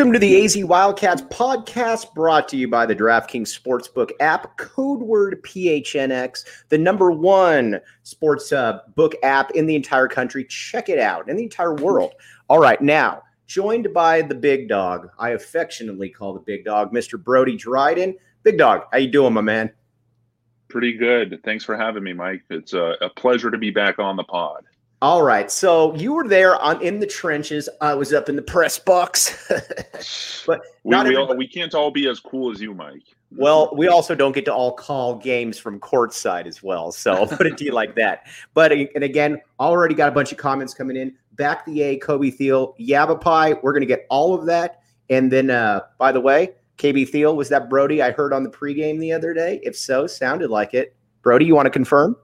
Welcome to the AZ Wildcats podcast brought to you by the DraftKings Sportsbook app, code word PHNX, the number one sports uh, book app in the entire country. Check it out in the entire world. All right, now joined by the big dog. I affectionately call the big dog Mr. Brody Dryden. Big dog, how you doing, my man? Pretty good. Thanks for having me, Mike. It's a, a pleasure to be back on the pod. All right. So you were there on in the trenches. I was up in the press box. but we, we, all, we, can't all be as cool as you, Mike. Well, we also don't get to all call games from courtside as well. So I'll put it to you like that. But and again, already got a bunch of comments coming in. Back the A, Kobe Thiel, Yavapai. We're gonna get all of that. And then uh, by the way, KB Thiel, was that Brody I heard on the pregame the other day? If so, sounded like it. Brody, you want to confirm?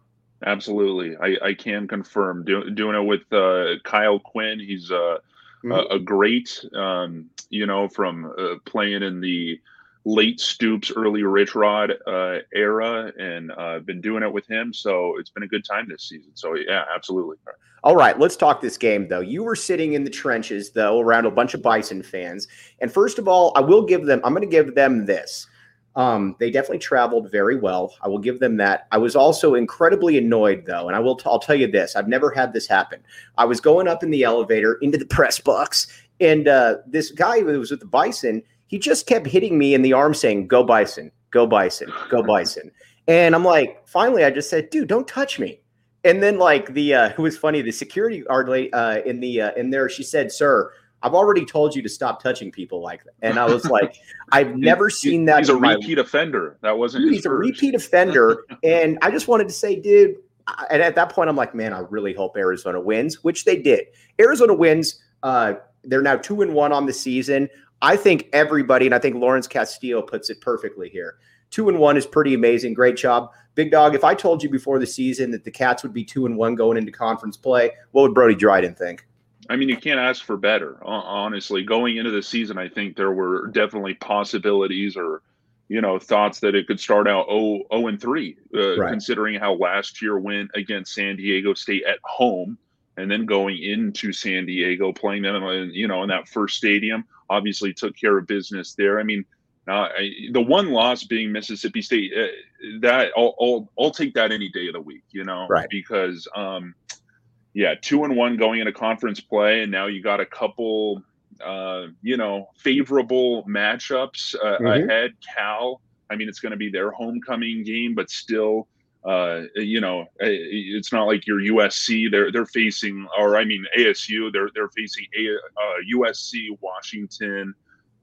Absolutely, I, I can confirm. Do, doing it with uh, Kyle Quinn. He's uh, mm-hmm. a, a, great, um, you know, from uh, playing in the late Stoops, early Rich Rod uh, era, and uh, been doing it with him. So it's been a good time this season. So yeah, absolutely. All right, let's talk this game though. You were sitting in the trenches though, around a bunch of Bison fans, and first of all, I will give them. I'm going to give them this. Um, they definitely traveled very well. I will give them that. I was also incredibly annoyed though, and I will. T- I'll tell you this: I've never had this happen. I was going up in the elevator into the press box, and uh, this guy who was with the Bison, he just kept hitting me in the arm, saying, "Go Bison, go Bison, go Bison." and I'm like, finally, I just said, "Dude, don't touch me." And then like the uh, it was funny. The security guard uh, in the uh, in there, she said, "Sir." I've already told you to stop touching people like that. And I was like, I've never seen that. He's a repeat my... offender. That wasn't dude, he's first. a repeat offender. and I just wanted to say, dude, and at that point, I'm like, man, I really hope Arizona wins, which they did. Arizona wins. Uh, they're now two and one on the season. I think everybody, and I think Lawrence Castillo puts it perfectly here. Two and one is pretty amazing. Great job. Big dog, if I told you before the season that the Cats would be two and one going into conference play, what would Brody Dryden think? I mean, you can't ask for better. Honestly, going into the season, I think there were definitely possibilities or, you know, thoughts that it could start out 0, 0 and 3, uh, right. considering how last year went against San Diego State at home and then going into San Diego, playing them, in, you know, in that first stadium. Obviously, took care of business there. I mean, uh, the one loss being Mississippi State, uh, that I'll, I'll, I'll take that any day of the week, you know, right. because um, yeah, two and one going into conference play, and now you got a couple, uh, you know, favorable matchups uh, mm-hmm. ahead. Cal, I mean, it's going to be their homecoming game, but still, uh, you know, it's not like your USC. They're they're facing, or I mean ASU. They're they're facing a, USC, uh, Washington,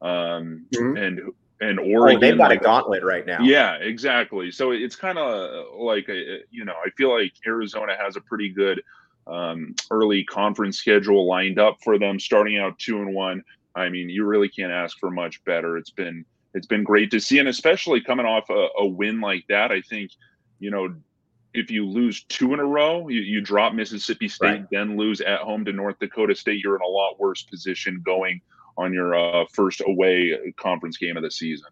um, mm-hmm. and and Oregon. Oh, they've got like, a gauntlet right now. Yeah, exactly. So it's kind of like a, you know, I feel like Arizona has a pretty good um, early conference schedule lined up for them, starting out two and one. I mean, you really can't ask for much better. It's been it's been great to see, and especially coming off a, a win like that, I think you know if you lose two in a row, you, you drop Mississippi State, right. then lose at home to North Dakota State, you're in a lot worse position going on your uh, first away conference game of the season.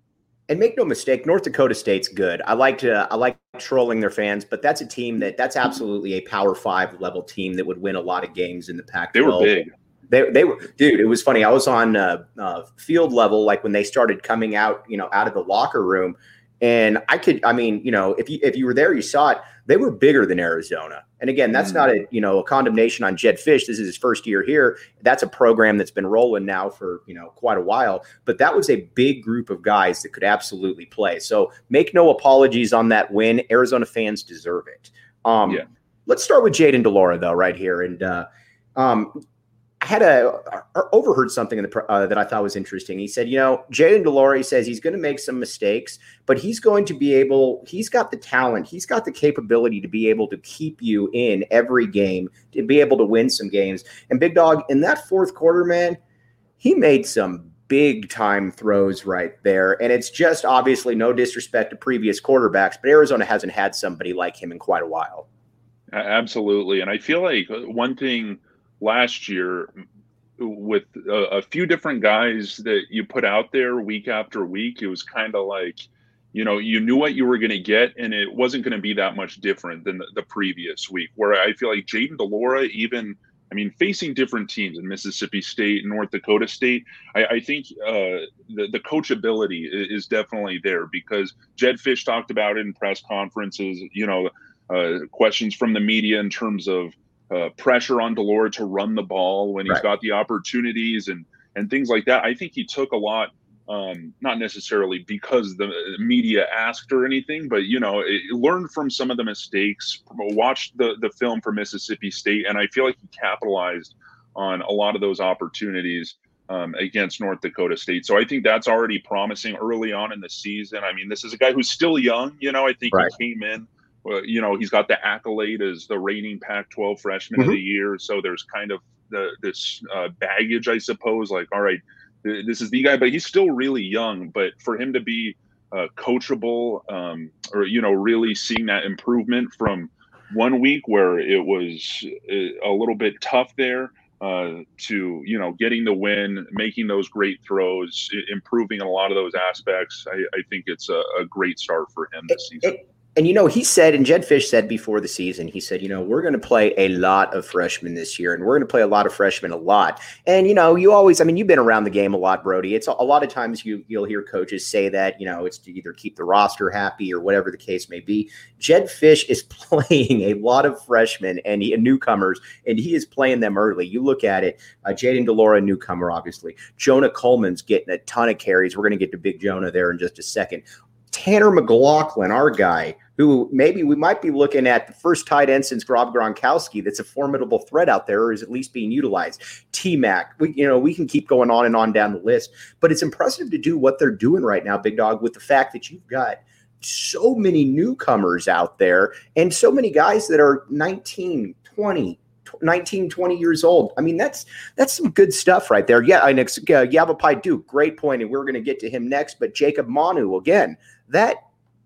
And make no mistake, North Dakota State's good. I like to I like trolling their fans, but that's a team that that's absolutely a Power Five level team that would win a lot of games in the Pac. They were big. They, they were dude. It was funny. I was on uh, uh, field level, like when they started coming out, you know, out of the locker room, and I could, I mean, you know, if you if you were there, you saw it. They were bigger than Arizona. And again, that's mm. not a you know a condemnation on Jedd Fisch. This is his first year here. That's a program that's been rolling now for you know quite a while. But that was a big group of guys that could absolutely play. So make no apologies on that win. Arizona fans deserve it. Um, yeah. Let's start with Jayden de Laura though, right here, and uh, um, I had a overheard something in the, uh, that I thought was interesting. He said, you know, Jayden de Laura says he's going to make some mistakes, but he's going to be able. He's got the talent. He's got the capability to be able to keep you in every game, to be able to win some games. And Big Dog in that fourth quarter, man, he made some big time throws right there. And it's just obviously no disrespect to previous quarterbacks, but Arizona hasn't had somebody like him in quite a while. Absolutely, and I feel like one thing last year with a, a, few different guys that you put out there week after week. It was kind of like, you know, you knew what you were going to get, and it wasn't going to be that much different than the, the, previous week. Where I feel like Jayden de Laura, even I mean, facing different teams in Mississippi State, North Dakota State, I, I think uh, the, the coachability is definitely there because Jedd Fisch talked about it in press conferences. You know, uh, questions from the media in terms of uh, pressure on de Laura to run the ball when he's right. got the opportunities and and things like that. I think he took a lot um, not necessarily because the media asked or anything, but you know, it, learned from some of the mistakes, watched the the film for Mississippi State, and I feel like he capitalized on a lot of those opportunities um, against North Dakota State. So I think that's already promising early on in the season. I mean, this is a guy who's still young. You know, I think right. he came in. Uh, you know, he's got the accolade as the reigning Pac-12 freshman mm-hmm. of the year. So there's kind of the, this uh, baggage, I suppose. Like, all right, this is the guy, but he's still really young. But for him to be uh, coachable, um, or you know, really seeing that improvement from one week where it was uh, a little bit tough there uh, to you know getting the win, making those great throws, improving in a lot of those aspects. I, I think it's a, a, great start for him this season. And you know, he said, and Jedd Fisch said before the season, he said, you know, we're going to play a lot of freshmen this year, and we're going to play a lot of freshmen a lot. And you know, you always, I mean, you've been around the game a lot, Brody. It's a, a lot of times you you'll hear coaches say that, you know, it's to either keep the roster happy or whatever the case may be. Jedd Fisch is playing a lot of freshmen and, he, newcomers, and he is playing them early. You look at it, uh, Jayden de Laura, newcomer, obviously. Jonah Coleman's getting a ton of carries. We're going to get to Big Jonah there in just a second. Tanner McLaughlin, our guy, who maybe we might be looking at the first tight end since Rob Gronkowski that's a formidable threat out there or is at least being utilized. T Mac, we you know, we can keep going on and on down the list, but it's impressive to do what they're doing right now, Big Dog, with the fact that you've got so many newcomers out there and so many guys that are 19, 20, 19, 20 years old. I mean, that's that's some good stuff right there. Yeah, I next uh, Yavapai Duke, great point, and we're going to get to him next. But Jacob Manu again, that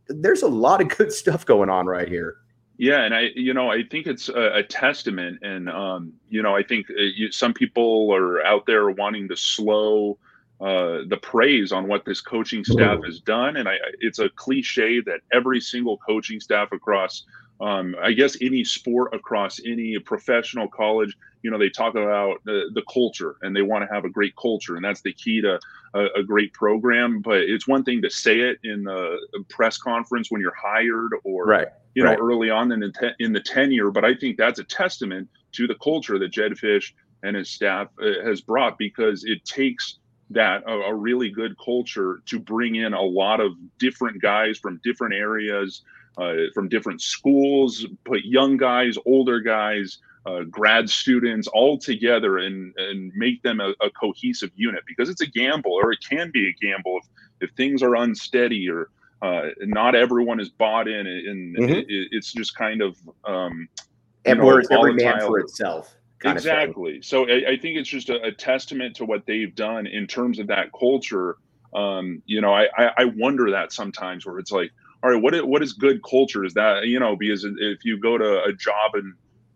there's a lot of good stuff going on right here. Yeah, and I, you know, I think it's a, a testament, and um, you know, I think uh, you, some people are out there wanting to slow uh, the praise on what this coaching staff has done, and I, it's a cliche that every single coaching staff across, um, I guess, any sport across any professional college you know they talk about the, the culture and they want to have a great culture and that's the key to a, a, great program but it's one thing to say it in the press conference when you're hired or right you know right. early on in the, te- in the tenure but i think that's a testament to the culture that Jedd Fisch and his staff uh, has brought because it takes that a, a really good culture to bring in a lot of different guys from different areas uh, from different schools put young guys older guys uh, grad students all together and and make them a, a, cohesive unit because it's a gamble or it can be a gamble if, if things are unsteady or uh, not everyone is bought in and mm-hmm. it, it's just kind of um, and know, every man for itself exactly. So I, I, think it's just a, a, testament to what they've done in terms of that culture. Um, you know I, I, I wonder that sometimes where it's like all right what is, what is good culture is that you know because if you go to a job and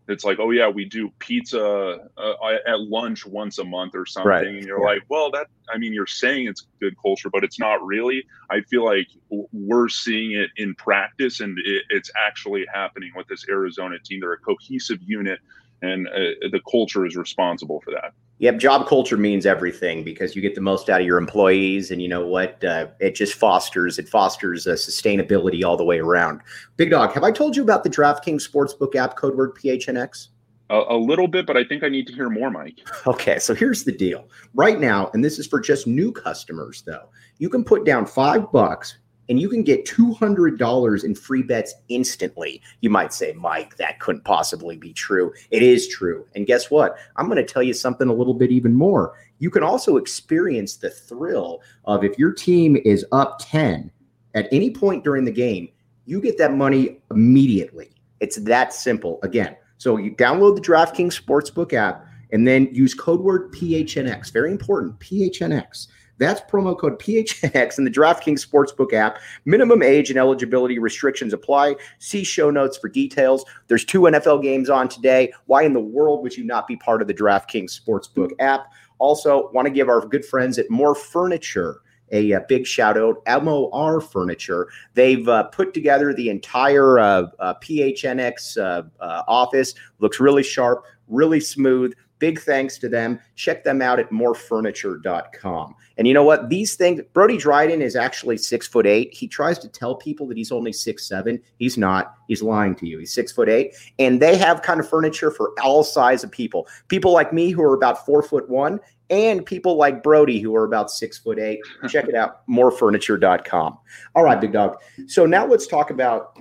it's like, oh yeah, we do pizza uh, at lunch once a month or something, right. and you're yeah. like, well, that I mean, you're saying it's good culture, but it's not really. I feel like we're seeing it in practice, and it, it's actually happening with this Arizona team. They're a cohesive unit, and uh, the culture is responsible for that. Yep, job culture means everything because you get the most out of your employees, and you know what? Uh, it just fosters it fosters a sustainability all the way around. Big dog, have I told you about the DraftKings Sportsbook app, code word PHNX? A, a little bit, but I think I need to hear more, Mike. Okay, so here's the deal. Right now, and this is for just new customers, though, you can put down five bucks and you can get $200 in free bets instantly. You might say, Mike, that couldn't possibly be true. It is true. And guess what? I'm going to tell you something a little bit even more. You can also experience the thrill of if your team is up 10 at any point during the game, you get that money immediately. It's that simple. Again, so you download the DraftKings Sportsbook app and then use code word PHNX. Very important, PHNX. That's promo code PHNX in the DraftKings Sportsbook app. Minimum age and eligibility restrictions apply. See show notes for details. There's two NFL games on today. Why in the world would you not be part of the DraftKings Sportsbook app? Also, want to give our good friends at Mor Furniture a, a big shout out. MOR Furniture. They've uh, put together the entire uh, uh, PHNX uh, uh, office. Looks really sharp, really smooth. Big thanks to them. Check them out at morfurniture.com. And you know what? These things, Brody Dryden is actually six foot eight. He tries to tell people that he's only six seven. He's not. He's lying to you. He's six foot eight. And they have kind of furniture for all size of people. People like me who are about four foot one, and people like Brody who are about six foot eight. Check it out, morfurniture.com. All right, big dog. So now let's talk about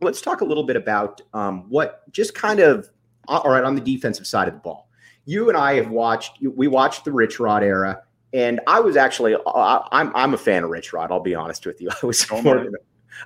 let's talk a little bit about um, what just kind of all right on the defensive side of the ball you and I have watched. We watched the Rich Rod era, and I was actually. Uh, I'm I'm a fan of Rich Rod. I'll be honest with you. I was oh more than,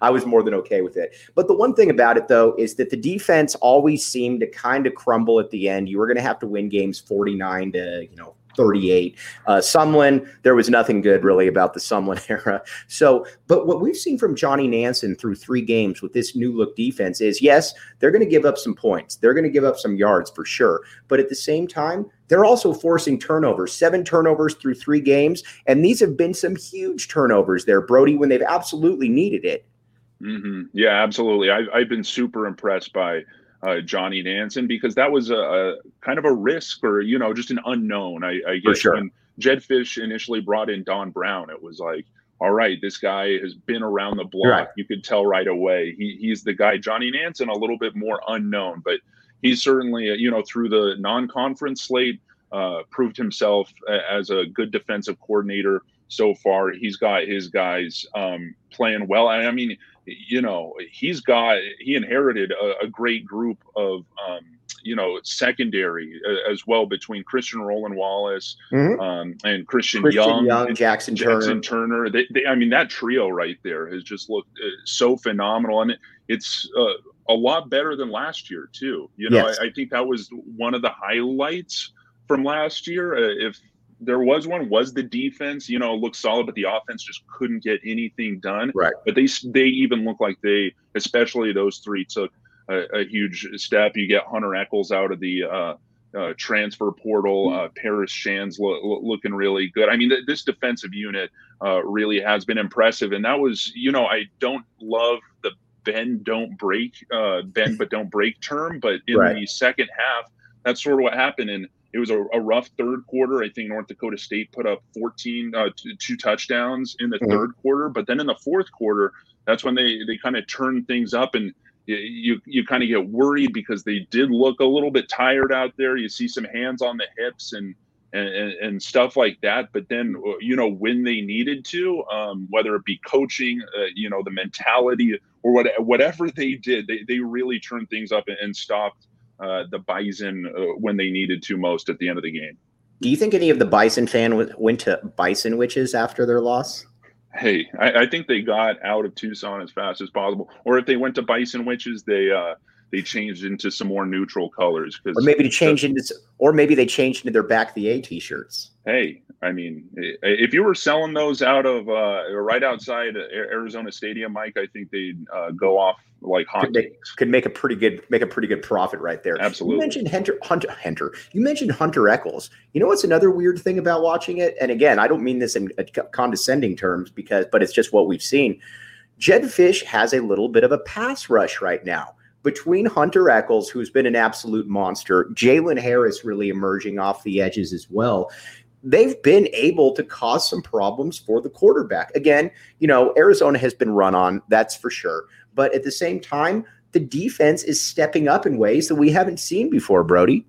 I was more than okay with it. But the one thing about it though is that the defense always seemed to kind of crumble at the end. You were going to have to win games 49 to you know 38. Uh, Sumlin, there was nothing good really about the Sumlin era. So, but what we've seen from Johnny Nansen through three games with this new look defense is yes, they're going to give up some points. They're going to give up some yards for sure. But at the same time, they're also forcing turnovers, seven turnovers through three games. And these have been some huge turnovers there, Brody, when they've absolutely needed it. Mm-hmm. Yeah, absolutely. I've, I've been super impressed by uh, Johnny Nansen because that was a, a, kind of a risk or you know just an unknown. I, I guess sure. when Jedd Fisch initially brought in Don Brown, it was like, all right, this guy has been around the block. Right. You could tell right away he, he's the guy. Johnny Nansen a little bit more unknown, but he's certainly uh, you know through the non-conference slate uh, proved himself as a good defensive coordinator so far. He's got his guys um, playing well. I mean, you know, he's got he inherited a, a great group of um, you know secondary uh, as well between Christian Roland Wallace mm-hmm. um, and Christian, Christian Young, Young, Jaxen, Jaxen Turner. Turner. They, they, I mean, that trio right there has just looked uh, so phenomenal, and it, it's uh, a lot better than last year too. You know, yes. I, I, think that was one of the highlights from last year. Uh, if there was one was the defense you know looked solid but the offense just couldn't get anything done. Right. But they they even look like they especially those three took a, a huge step. You get Hunter Echols out of the uh, uh, transfer portal. Uh, Paris Shand lo- lo- looking really good. I mean th- this defensive unit uh, really has been impressive. And that was you know i don't love the bend don't break uh, bend but don't break term. But in right. the second half that's sort of what happened. And it was a, a, rough third quarter. I think North Dakota State put up 14, uh, two, two touchdowns in the mm-hmm. third quarter, but then in the fourth quarter, that's when they they kind of turned things up, and you you kind of get worried because they did look a little bit tired out there. You see some hands on the hips and. And, and, stuff like that. But then, uh, you know, when they needed to, um, whether it be coaching, uh, you know, the mentality or what, whatever they did, they, they really turned things up and, and stopped uh, the Bison uh, when they needed to most at the end of the game. Do you think any of the Bison fan went to Bison Witches after their loss? Hey, I, I, think they got out of Tucson as fast as possible. Or if they went to Bison Witches, they uh, they changed into some more neutral colors. Because or maybe to change into, or maybe they changed into their back the A t-shirts. Hey, I mean, if you were selling those out of uh, right outside Arizona Stadium, Mike, I think they'd uh, go off like could make, could make a pretty good make a pretty good profit right there. Absolutely. You mentioned Hunter Hunter Hunter. You mentioned Hunter Echols. You know what's another weird thing about watching it? And again, I don't mean this in condescending terms because, but it's just what we've seen. Jedd Fisch has a little bit of a pass rush right now between Hunter Echols, who's been an absolute monster, Jalen Harris really emerging off the edges as well they've been able to cause some problems for the quarterback. Again, you know, Arizona has been run on, that's for sure. But at the same time, the defense is stepping up in ways that we haven't seen before, Brody.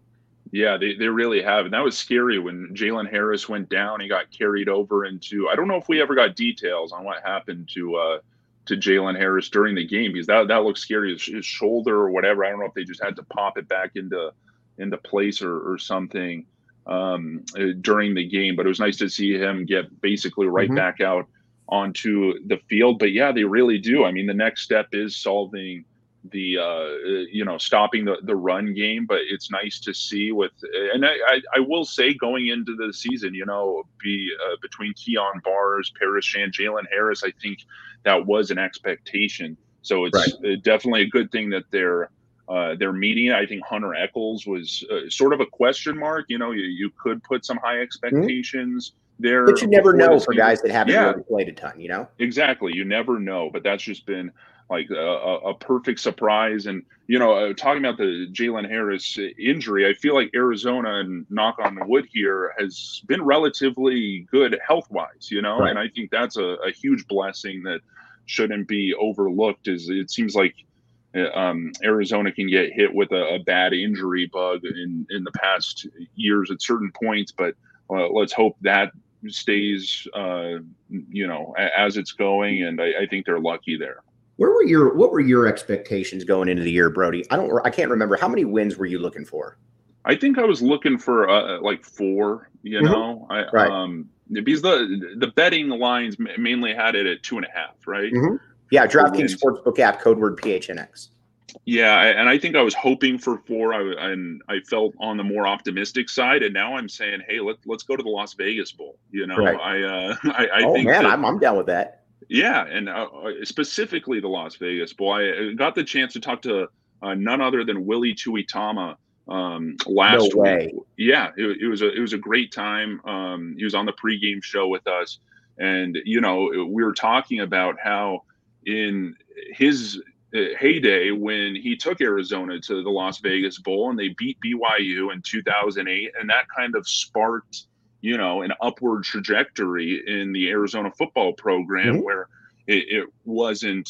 Yeah, they, they really have. And that was scary when Jalen Harris went down. He got carried over into I don't know if we ever got details on what happened to uh to Jalen Harris during the game because that that looks scary. His, his, shoulder or whatever. I don't know if they just had to pop it back into into place or, or something um, during the game. But it was nice to see him get basically right mm-hmm. back out onto the field. But yeah, they really do. I mean, the next step is solving the uh, you know stopping the, the run game but it's nice to see with and I, I, I will say going into the season you know be uh, between Keon Barrs Paris Shand Jalen Harris I think that was an expectation so it's right. Uh, definitely a good thing that they're uh, they're meeting. I think Hunter Echols was uh, sort of a question mark. You know, you, you could put some high expectations there. But you never know for guys that haven't yeah, really played a ton, you know? Exactly. You never know. But that's just been like a, a perfect surprise. And, you know, uh, talking about the Jalen Harris injury, I feel like Arizona, and knock on wood here, has been relatively good health wise, you know? Right. And I think that's a, a huge blessing that shouldn't be overlooked. Is it seems like uh, um, Arizona can get hit with a, a, bad injury bug in in the past years at certain points, but uh, let's hope that stays, uh, you know, as it's going. And I, I, think they're lucky there. Where were your What were your expectations going into the year, Brody? I don't. I can't remember. How many wins were you looking for? I think I was looking for uh, like four. You mm-hmm. know, I, right. um, because the the betting lines mainly had it at two and a half, right? Mm-hmm. Yeah, DraftKings Sportsbook app, code word PHNX. Yeah, and I think I was hoping for four, I, and I felt on the more optimistic side. And now I'm saying, hey, let, let's go to the Las Vegas Bowl. You know, right. I, uh, I, I oh think man, that, I'm, I'm down with that. Yeah, and uh, specifically the Las Vegas Bowl. I got the chance to talk to uh, none other than Willie Tuitama um, last no week. Yeah, it, it, was a it was a great time. Um, he was on the pregame show with us, and you know we were talking about how in his uh, Uh, heyday when he took Arizona to the Las Vegas Bowl and they beat BYU in 2008, and that kind of sparked, you know, an upward trajectory in the Arizona football program mm-hmm. where it, it, wasn't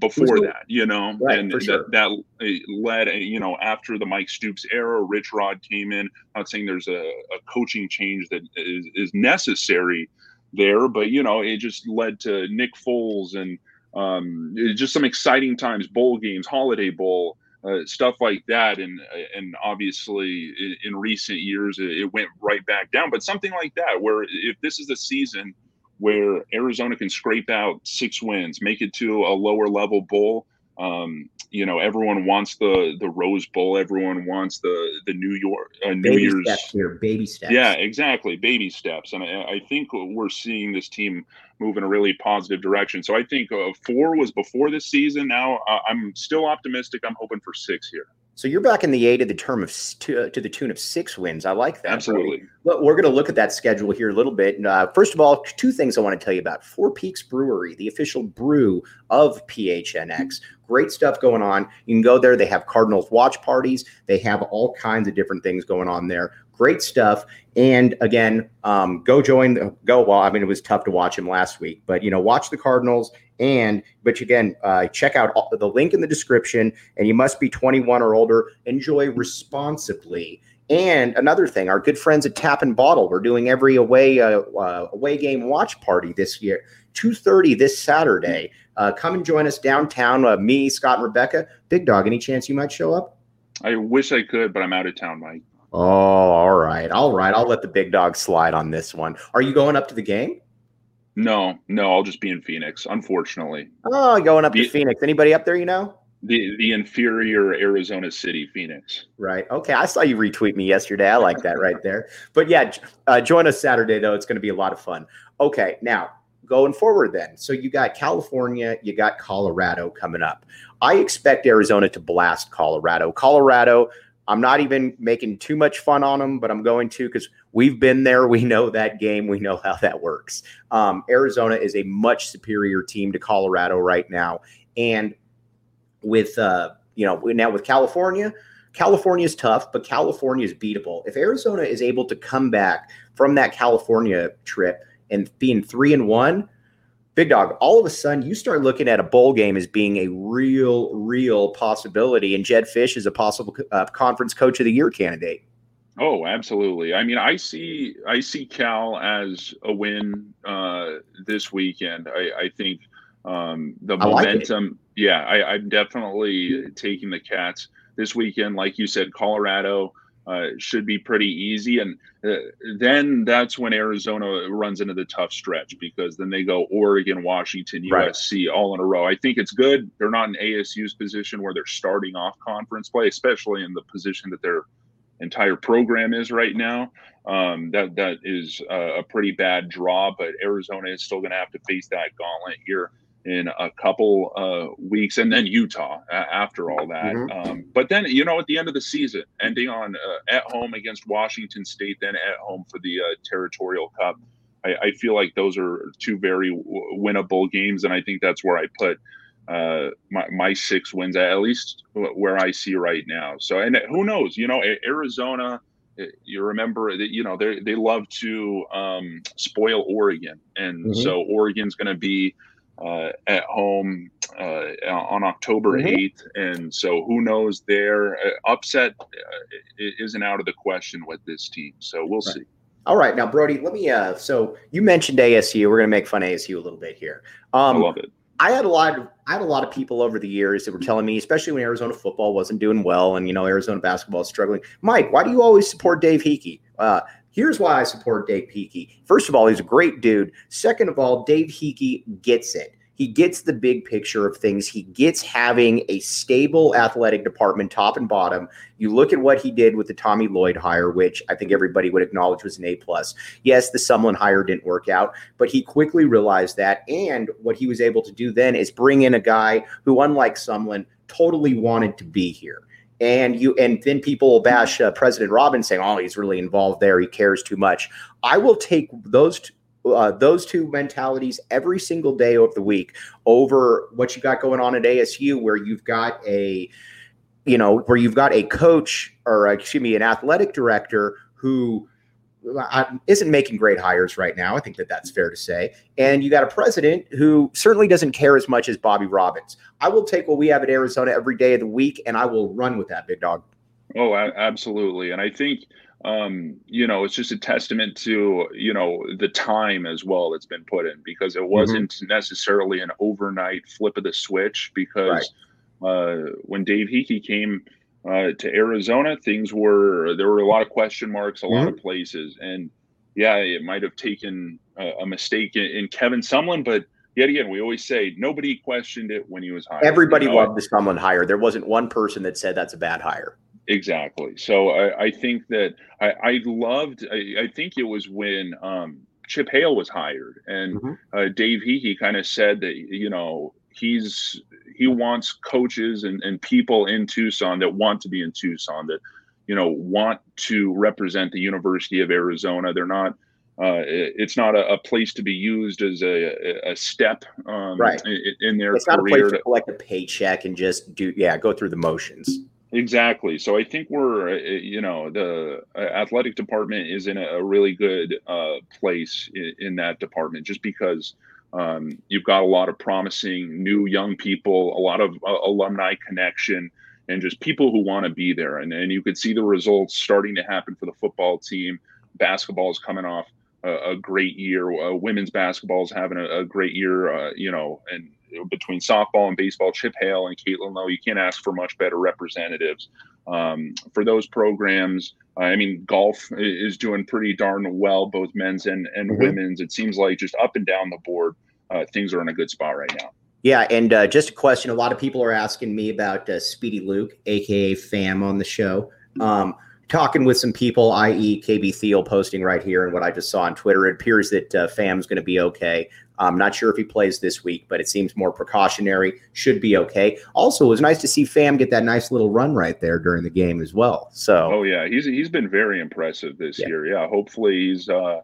before that, you know, right, and sure. that, that led, uh, you know, after the Mike Stoops era, Rich Rod came in. I'm not saying there's a, a coaching change that is, is necessary there, but you know, it just led to Nick Foles and um, just some exciting times, bowl games, holiday bowl, uh, stuff like that. And and obviously, in, in recent years, it, it, went right back down. But something like that, where if this is the season where Arizona can scrape out six wins, make it to a lower level bowl, um, you know, everyone wants the the Rose Bowl. Everyone wants the the New York uh, New baby Year's steps here, baby steps. Yeah, exactly, baby steps. And I, I, think we're seeing this team move in a really positive direction. So I think uh, four was before this season. Now uh, I'm still optimistic. I'm hoping for six here. So you're back in the eight to the term of to, to the tune of six wins. I like that. Absolutely. Well, we're going to look at that schedule here a little bit. Uh, first of all, two things I want to tell you about: Four Peaks Brewery, the official brew of PHNX. Great stuff going on. You can go there. They have Cardinals watch parties. They have all kinds of different things going on there. Great stuff. And again, um, go join the go. Well, I mean, it was tough to watch him last week, but you know, watch the Cardinals. And but again, uh, check out all, the link in the description. And you must be 21 or older. Enjoy responsibly. And another thing, our good friends at Tap and Bottle, we're doing every away uh, uh, away game watch party this year, 2:30 this Saturday. Uh, come and join us downtown. Uh, me, Scott, and Rebecca. Big Dog, any chance you might show up? I wish I could, but I'm out of town, Mike. Oh, all right. All right. I'll let the big dog slide on this one. Are you going up to the game? No, no, I'll just be in Phoenix, unfortunately. Oh, going up the, to Phoenix. Anybody up there you know? The the inferior Arizona City, Phoenix. Right. Okay. I saw you retweet me yesterday. I like that right there. But yeah, uh, join us Saturday though. It's going to be a lot of fun. Okay. Now going forward then. So you got California, you got Colorado coming up. I expect Arizona to blast Colorado. Colorado I'm not even making too much fun on them, but I'm going to because we've been there. We know that game. We know how that works. Um, Arizona is a much superior team to Colorado right now, and with uh, you know now with California, California is tough, but California is beatable. If Arizona is able to come back from that California trip and being three and one, Big dog, all of a sudden you start looking at a bowl game as being a real, real possibility. And Jedd Fisch is a possible uh, conference coach of the year candidate. Oh, absolutely. I mean, I see I see Cal as a win uh, this weekend. I, I think um, the I momentum. Like yeah, I, I'm definitely taking the Cats this weekend. Like you said, Colorado uh, should be pretty easy. And uh, then that's when Arizona runs into the tough stretch because then they go Oregon, Washington, USC right. all in a row. I think it's good. They're not in ASU's position where they're starting off conference play, especially in the position that their entire program is right now. Um, that that is a, a pretty bad draw, but Arizona is still going to have to face that gauntlet here in a couple uh, weeks, and then Utah after all that. Mm-hmm. Um, but then, you know, at the end of the season, ending on uh, at home against Washington State, then at home for the uh, Territorial Cup. I, I feel like those are two very winnable games, and I think that's where I put uh, my, my six wins at least where I see right now. So, and who knows? You know, Arizona. You remember that you know they they love to um, spoil Oregon, and mm-hmm. so Oregon's going to be uh, at home uh, on October mm-hmm. 8th. And so who knows there? Uh, upset uh, isn't out of the question with this team. So we'll right. see. All right. Now, Brody, let me. Uh, so you mentioned ASU. We're going to make fun of ASU a little bit here. Um, I love it. I had a lot of I had a lot of people over the years that were telling me, especially when Arizona football wasn't doing well and you know Arizona basketball is struggling. Mike, why do you always support Dave Heeke? Uh, here's why I support Dave Heeke. First of all, he's a great dude. Second of all, Dave Heeke gets it. He gets the big picture of things. He gets having a stable athletic department, top and bottom. You look at what he did with the Tommy Lloyd hire, which I think everybody would acknowledge was an A plus. Yes, the Sumlin hire didn't work out, but he quickly realized that. And what he was able to do then is bring in a guy who, unlike Sumlin, totally wanted to be here and you and then people will bash uh, President Robbins saying, "Oh, he's really involved there. He cares too much." I will take those uh, those two mentalities every single day of the week over what you got going on at ASU, where you've got a, you know, where you've got a coach or excuse me, an athletic director who isn't making great hires right now. I think that that's fair to say. And you got a president who certainly doesn't care as much as Bobby Robbins. I will take what we have at Arizona every day of the week, and I will run with that, big dog. Oh, absolutely. And I think um, you know, it's just a testament to, you know, the time as well that's been put in because it mm-hmm. wasn't mm-hmm. necessarily an overnight flip of the switch because right. uh, when Dave Heeke came uh, to Arizona, things were, there were a lot of question marks, a mm-hmm. lot of places. And yeah, it might have taken a, a mistake in, in Kevin Sumlin, but yet again, we always say nobody questioned it when he was hired. Everybody you know? loved the Sumlin hire. There wasn't one person that said that's a bad hire. Exactly. So I, I think that I, I loved. I, I, think it was when um, Chip Hale was hired, and mm-hmm. uh, Dave Heeke kind of said that you know he's he wants coaches and, and people in Tucson that want to be in Tucson that you know want to represent the University of Arizona. They're not. Uh, it's not a, a, place to be used as a, a step um, right. in, in their it's career. not a place to collect a paycheck and just do yeah go through the motions. Exactly. So I think we're, uh, you know, the uh, athletic department is in a really good uh, place in, in, that department just because um, you've got a lot of promising new young people, a lot of uh, alumni connection, and just people who want to be there. And, and you could see the results starting to happen for the football team. Basketball is coming off a, a great year. Uh, women's basketball is having a, a great year, uh, you know, and between softball and baseball, Chip Hale and Caitlin Lowe, you can't ask for much better representatives um, for those programs. I mean, golf is doing pretty darn well, both men's and, and mm-hmm. women's. It seems like just up and down the board, uh, things are in a good spot right now. Yeah, and uh, just a question: a lot of people are asking me about uh, Speedy Luke, aka Fam, on the show. Um, talking with some people, i.e., KB Thiel, posting right here, and what I just saw on Twitter, it appears that uh, Fam's going to be okay. I'm not sure if he plays this week, but it seems more precautionary. Should be okay. Also, it was nice to see Fam get that nice little run right there during the game as well. So, oh yeah, he's he's been very impressive this yeah. year. Yeah, hopefully he's uh,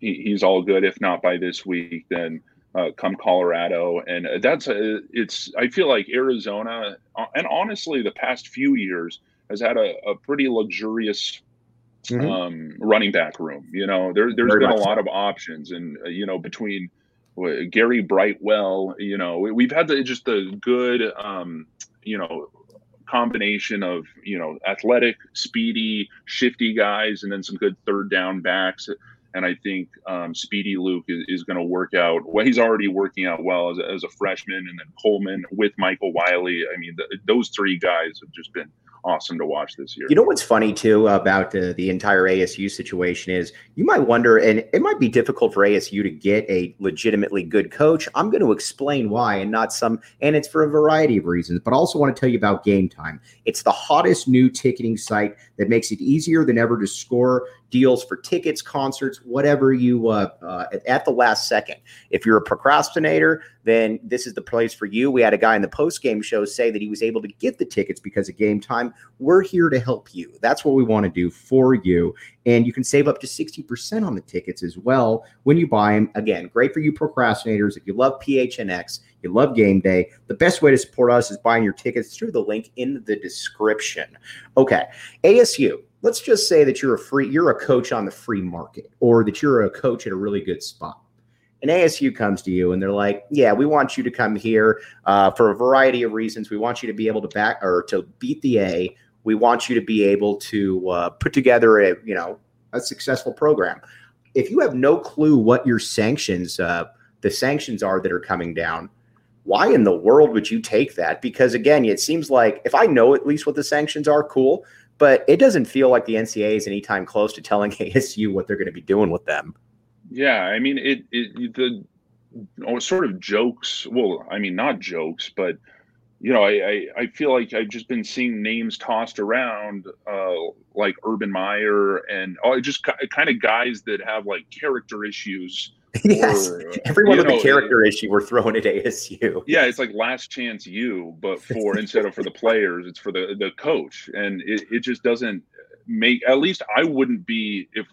he, he's all good. If not by this week, then uh, come Colorado, and that's a, uh, it's. I feel like Arizona, uh, and honestly, the past few years has had a, a pretty luxurious Mm-hmm. um, running back room. You know, there, there's Very been a lot so. of options, and uh, you know, between Gary Brightwell. You know, we've had the, just the good, um, you know, combination of you know athletic, speedy, shifty guys, and then some good third down backs. And I think um, Speedy Luke is, is going to work out. Well, he's already working out well as a, as a freshman, and then Coleman with Michael Wiley. I mean, the, those three guys have just been awesome to watch this year. You know what's funny too about uh, the entire ASU situation is you might wonder, and it might be difficult for ASU to get a legitimately good coach. I'm going to explain why, and not some, and it's for a variety of reasons. But I also want to tell you about Gametime. It's the hottest new ticketing site that makes it easier than ever to score deals for tickets, concerts, whatever you uh, uh, at the last second. If you're a procrastinator, then this is the place for you. We had a guy in the post game show say that he was able to get the tickets because of Gametime. We're here to help you. That's what we want to do for you. And you can save up to 60% on the tickets as well when you buy them. Again, great for you procrastinators. If you love PHNX, you love game day, the best way to support us is buying your tickets through the link in the description. Okay, ASU let's just say that you're a free you're a coach on the free market or that you're a coach at a really good spot. And asu comes to you and they're like yeah we want you to come here uh, for a variety of reasons. We want you to be able to back or to beat the a. We want you to be able to uh, put together a you know a successful program. If you have no clue what your sanctions uh, the sanctions are that are coming down why in the world would you take that? Because again it seems like if i know at least what the sanctions are cool but it doesn't feel like the NCAA is anytime close to telling ASU what they're going to be doing with them. Yeah, I mean it. it the oh, sort of jokes. Well, I mean not jokes, but you know, I, I, I feel like I've just been seeing names tossed around, uh, like Urban Meyer and oh, just kind of guys that have like character issues yes, or, everyone with know, a character it, issue we're throwing at ASU. Yeah, it's like last chance you, but for instead of for the players, it's for the the coach, and it, it just doesn't make. At least I wouldn't be if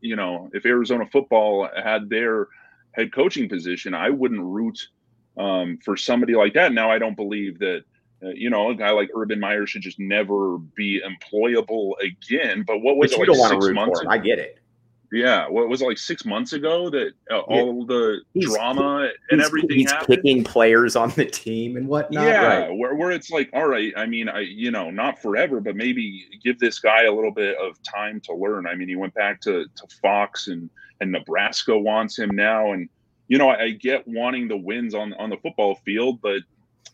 you know if Arizona football had their head coaching position, I wouldn't root um, for somebody like that. Now I don't believe that. Uh, you know, a guy like Urban Meyer should just never be employable again. But what was but it like six months? I get it. Yeah, what was it like six months ago that uh, all the he's, drama and everything he's happened? kicking players on the team and whatnot. Yeah, right. where where it's like, all right, I mean, I you know, not forever, but maybe give this guy a little bit of time to learn. I mean, he went back to to Fox and and Nebraska wants him now, and you know, I, I get wanting the wins on on the football field, but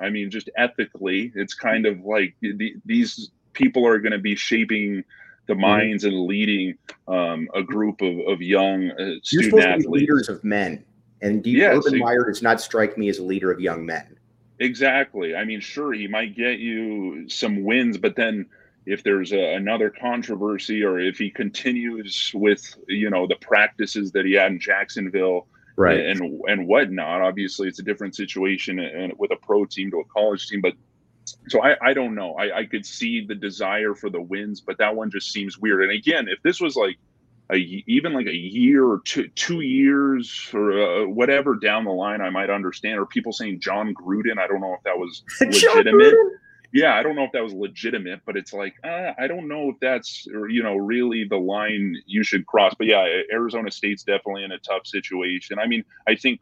I mean, just ethically, it's kind of like the, these people are going to be shaping the mm-hmm. minds and leading um, a group of, of young uh, student athletes. leaders of men. And yes, Urban Meyer does not strike me as a leader of young men. Exactly. I mean, sure, he might get you some wins, but then if there's a, another controversy or if he continues with you know the practices that he had in Jacksonville right and and whatnot obviously it's a different situation and with a pro team to a college team but so I, I don't know. I, I could see the desire for the wins, but that one just seems weird. And again, if this was like a, even like a year or two, two years or uh, whatever down the line, I might understand. Or people saying Jon Gruden, I don't know if that was legitimate. yeah, I don't know if that was legitimate, but it's like uh, I don't know if that's you know really the line you should cross. But yeah, Arizona State's definitely in a tough situation. I mean, I think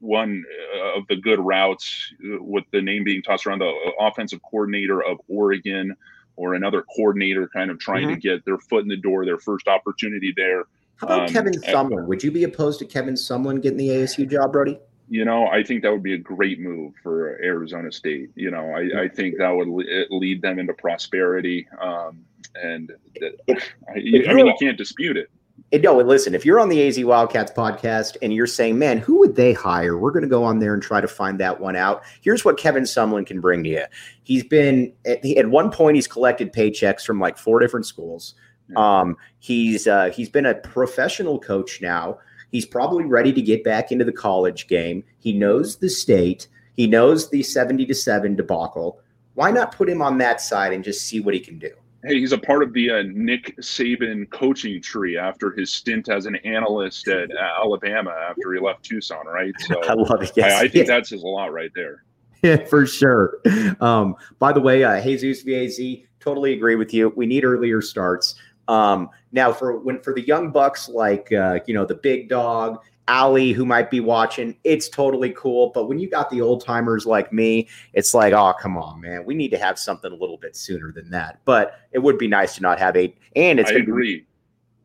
one uh, of the good routes uh, with the name being tossed around the uh, offensive coordinator of Oregon or another coordinator kind of trying mm-hmm. to get their foot in the door, their first opportunity there. How about um, Kevin Sumlin? Would you be opposed to Kevin Sumlin getting the ASU job, Brody? You know, I think that would be a great move for Arizona State. You know, I, I think that would lead them into prosperity. Um, and if, I, I mean, you can't dispute it no, listen, if you're on the AZ Wildcats podcast and you're saying, man, who would they hire? We're going to go on there and try to find that one out. Here's what Kevin Sumlin can bring to you. He's been, at, at one point, he's collected paychecks from like four different schools. Um, he's uh, he's been a professional coach now. He's probably ready to get back into the college game. He knows the state. He knows the 70 to 7 debacle. Why not put him on that side and just see what he can do? Hey, he's a part of the uh, Nick Saban coaching tree after his stint as an analyst at uh, Alabama after he left Tucson, right? So I love it. Yes. I, I think yeah. that says a lot right there. Yeah, for sure. Um, by the way, uh, Jesus Vaz, totally agree with you. We need earlier starts. Um, now, for when for the young bucks like uh, you know the big dog Ali who might be watching, it's totally cool. But when you got the old timers like me, it's like, oh, come on, man. We need to have something a little bit sooner than that. But it would be nice to not have eight. And it's I agree. Be,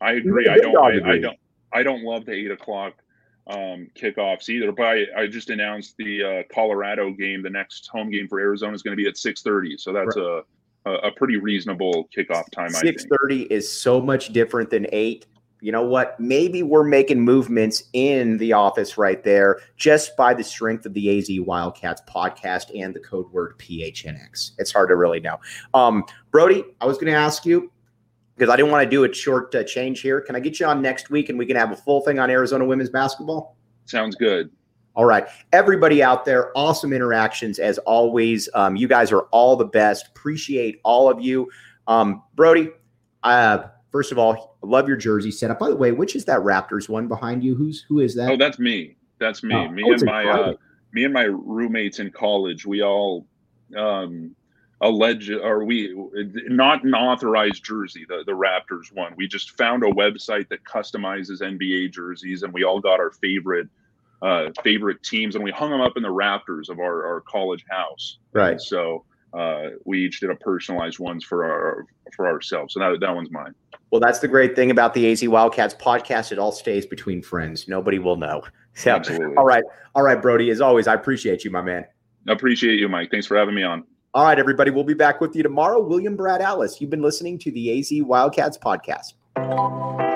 I agree. I don't I, I, don't I don't love the eight o'clock um, kickoffs either. But I, I just announced the uh, Colorado game, the next home game for Arizona is going to be at six thirty. So that's right. a, a pretty reasonable kickoff time. Six thirty is so much different than eight you know what? Maybe we're making movements in the office right there just by the strength of the AZ Wildcats podcast and the code word PHNX. It's hard to really know. Um, Brody, I was going to ask you because I didn't want to do a short uh, change here. Can I get you on next week and we can have a full thing on Arizona women's basketball? Sounds good. All right. Everybody out there, awesome interactions as always. Um, you guys are all the best. Appreciate all of you. Um, Brody, uh, first of all, love your jersey setup. By the way, which is that Raptors one behind you? Who's who is that? Oh, that's me. That's me. Oh, me oh, and my uh, me and my roommates in college, we all um allege or we not an authorized jersey, the, the Raptors one. We just found a website that customizes NBA jerseys and we all got our favorite uh favorite teams and we hung them up in the rafters of our, our college house. right. So uh we each did a personalized ones for our for ourselves. So that that one's mine. Well, that's the great thing about the AZ Wildcats podcast. It all stays between friends. Nobody will know. So, Absolutely. all right. All right, Brody. As always, I appreciate you, my man. Appreciate you, Mike. Thanks for having me on. All right, everybody. We'll be back with you tomorrow. William Brad Alice. You've been listening to the AZ Wildcats podcast.